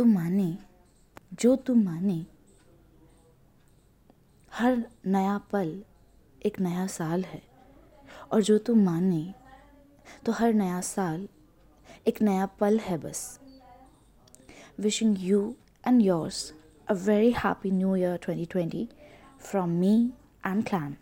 तू माने, जो तू माने, हर नया पल एक नया साल है। और जो तू माने तो हर नया साल एक नया पल है बस। Wishing you and yours a very happy new year 2020 from me and clan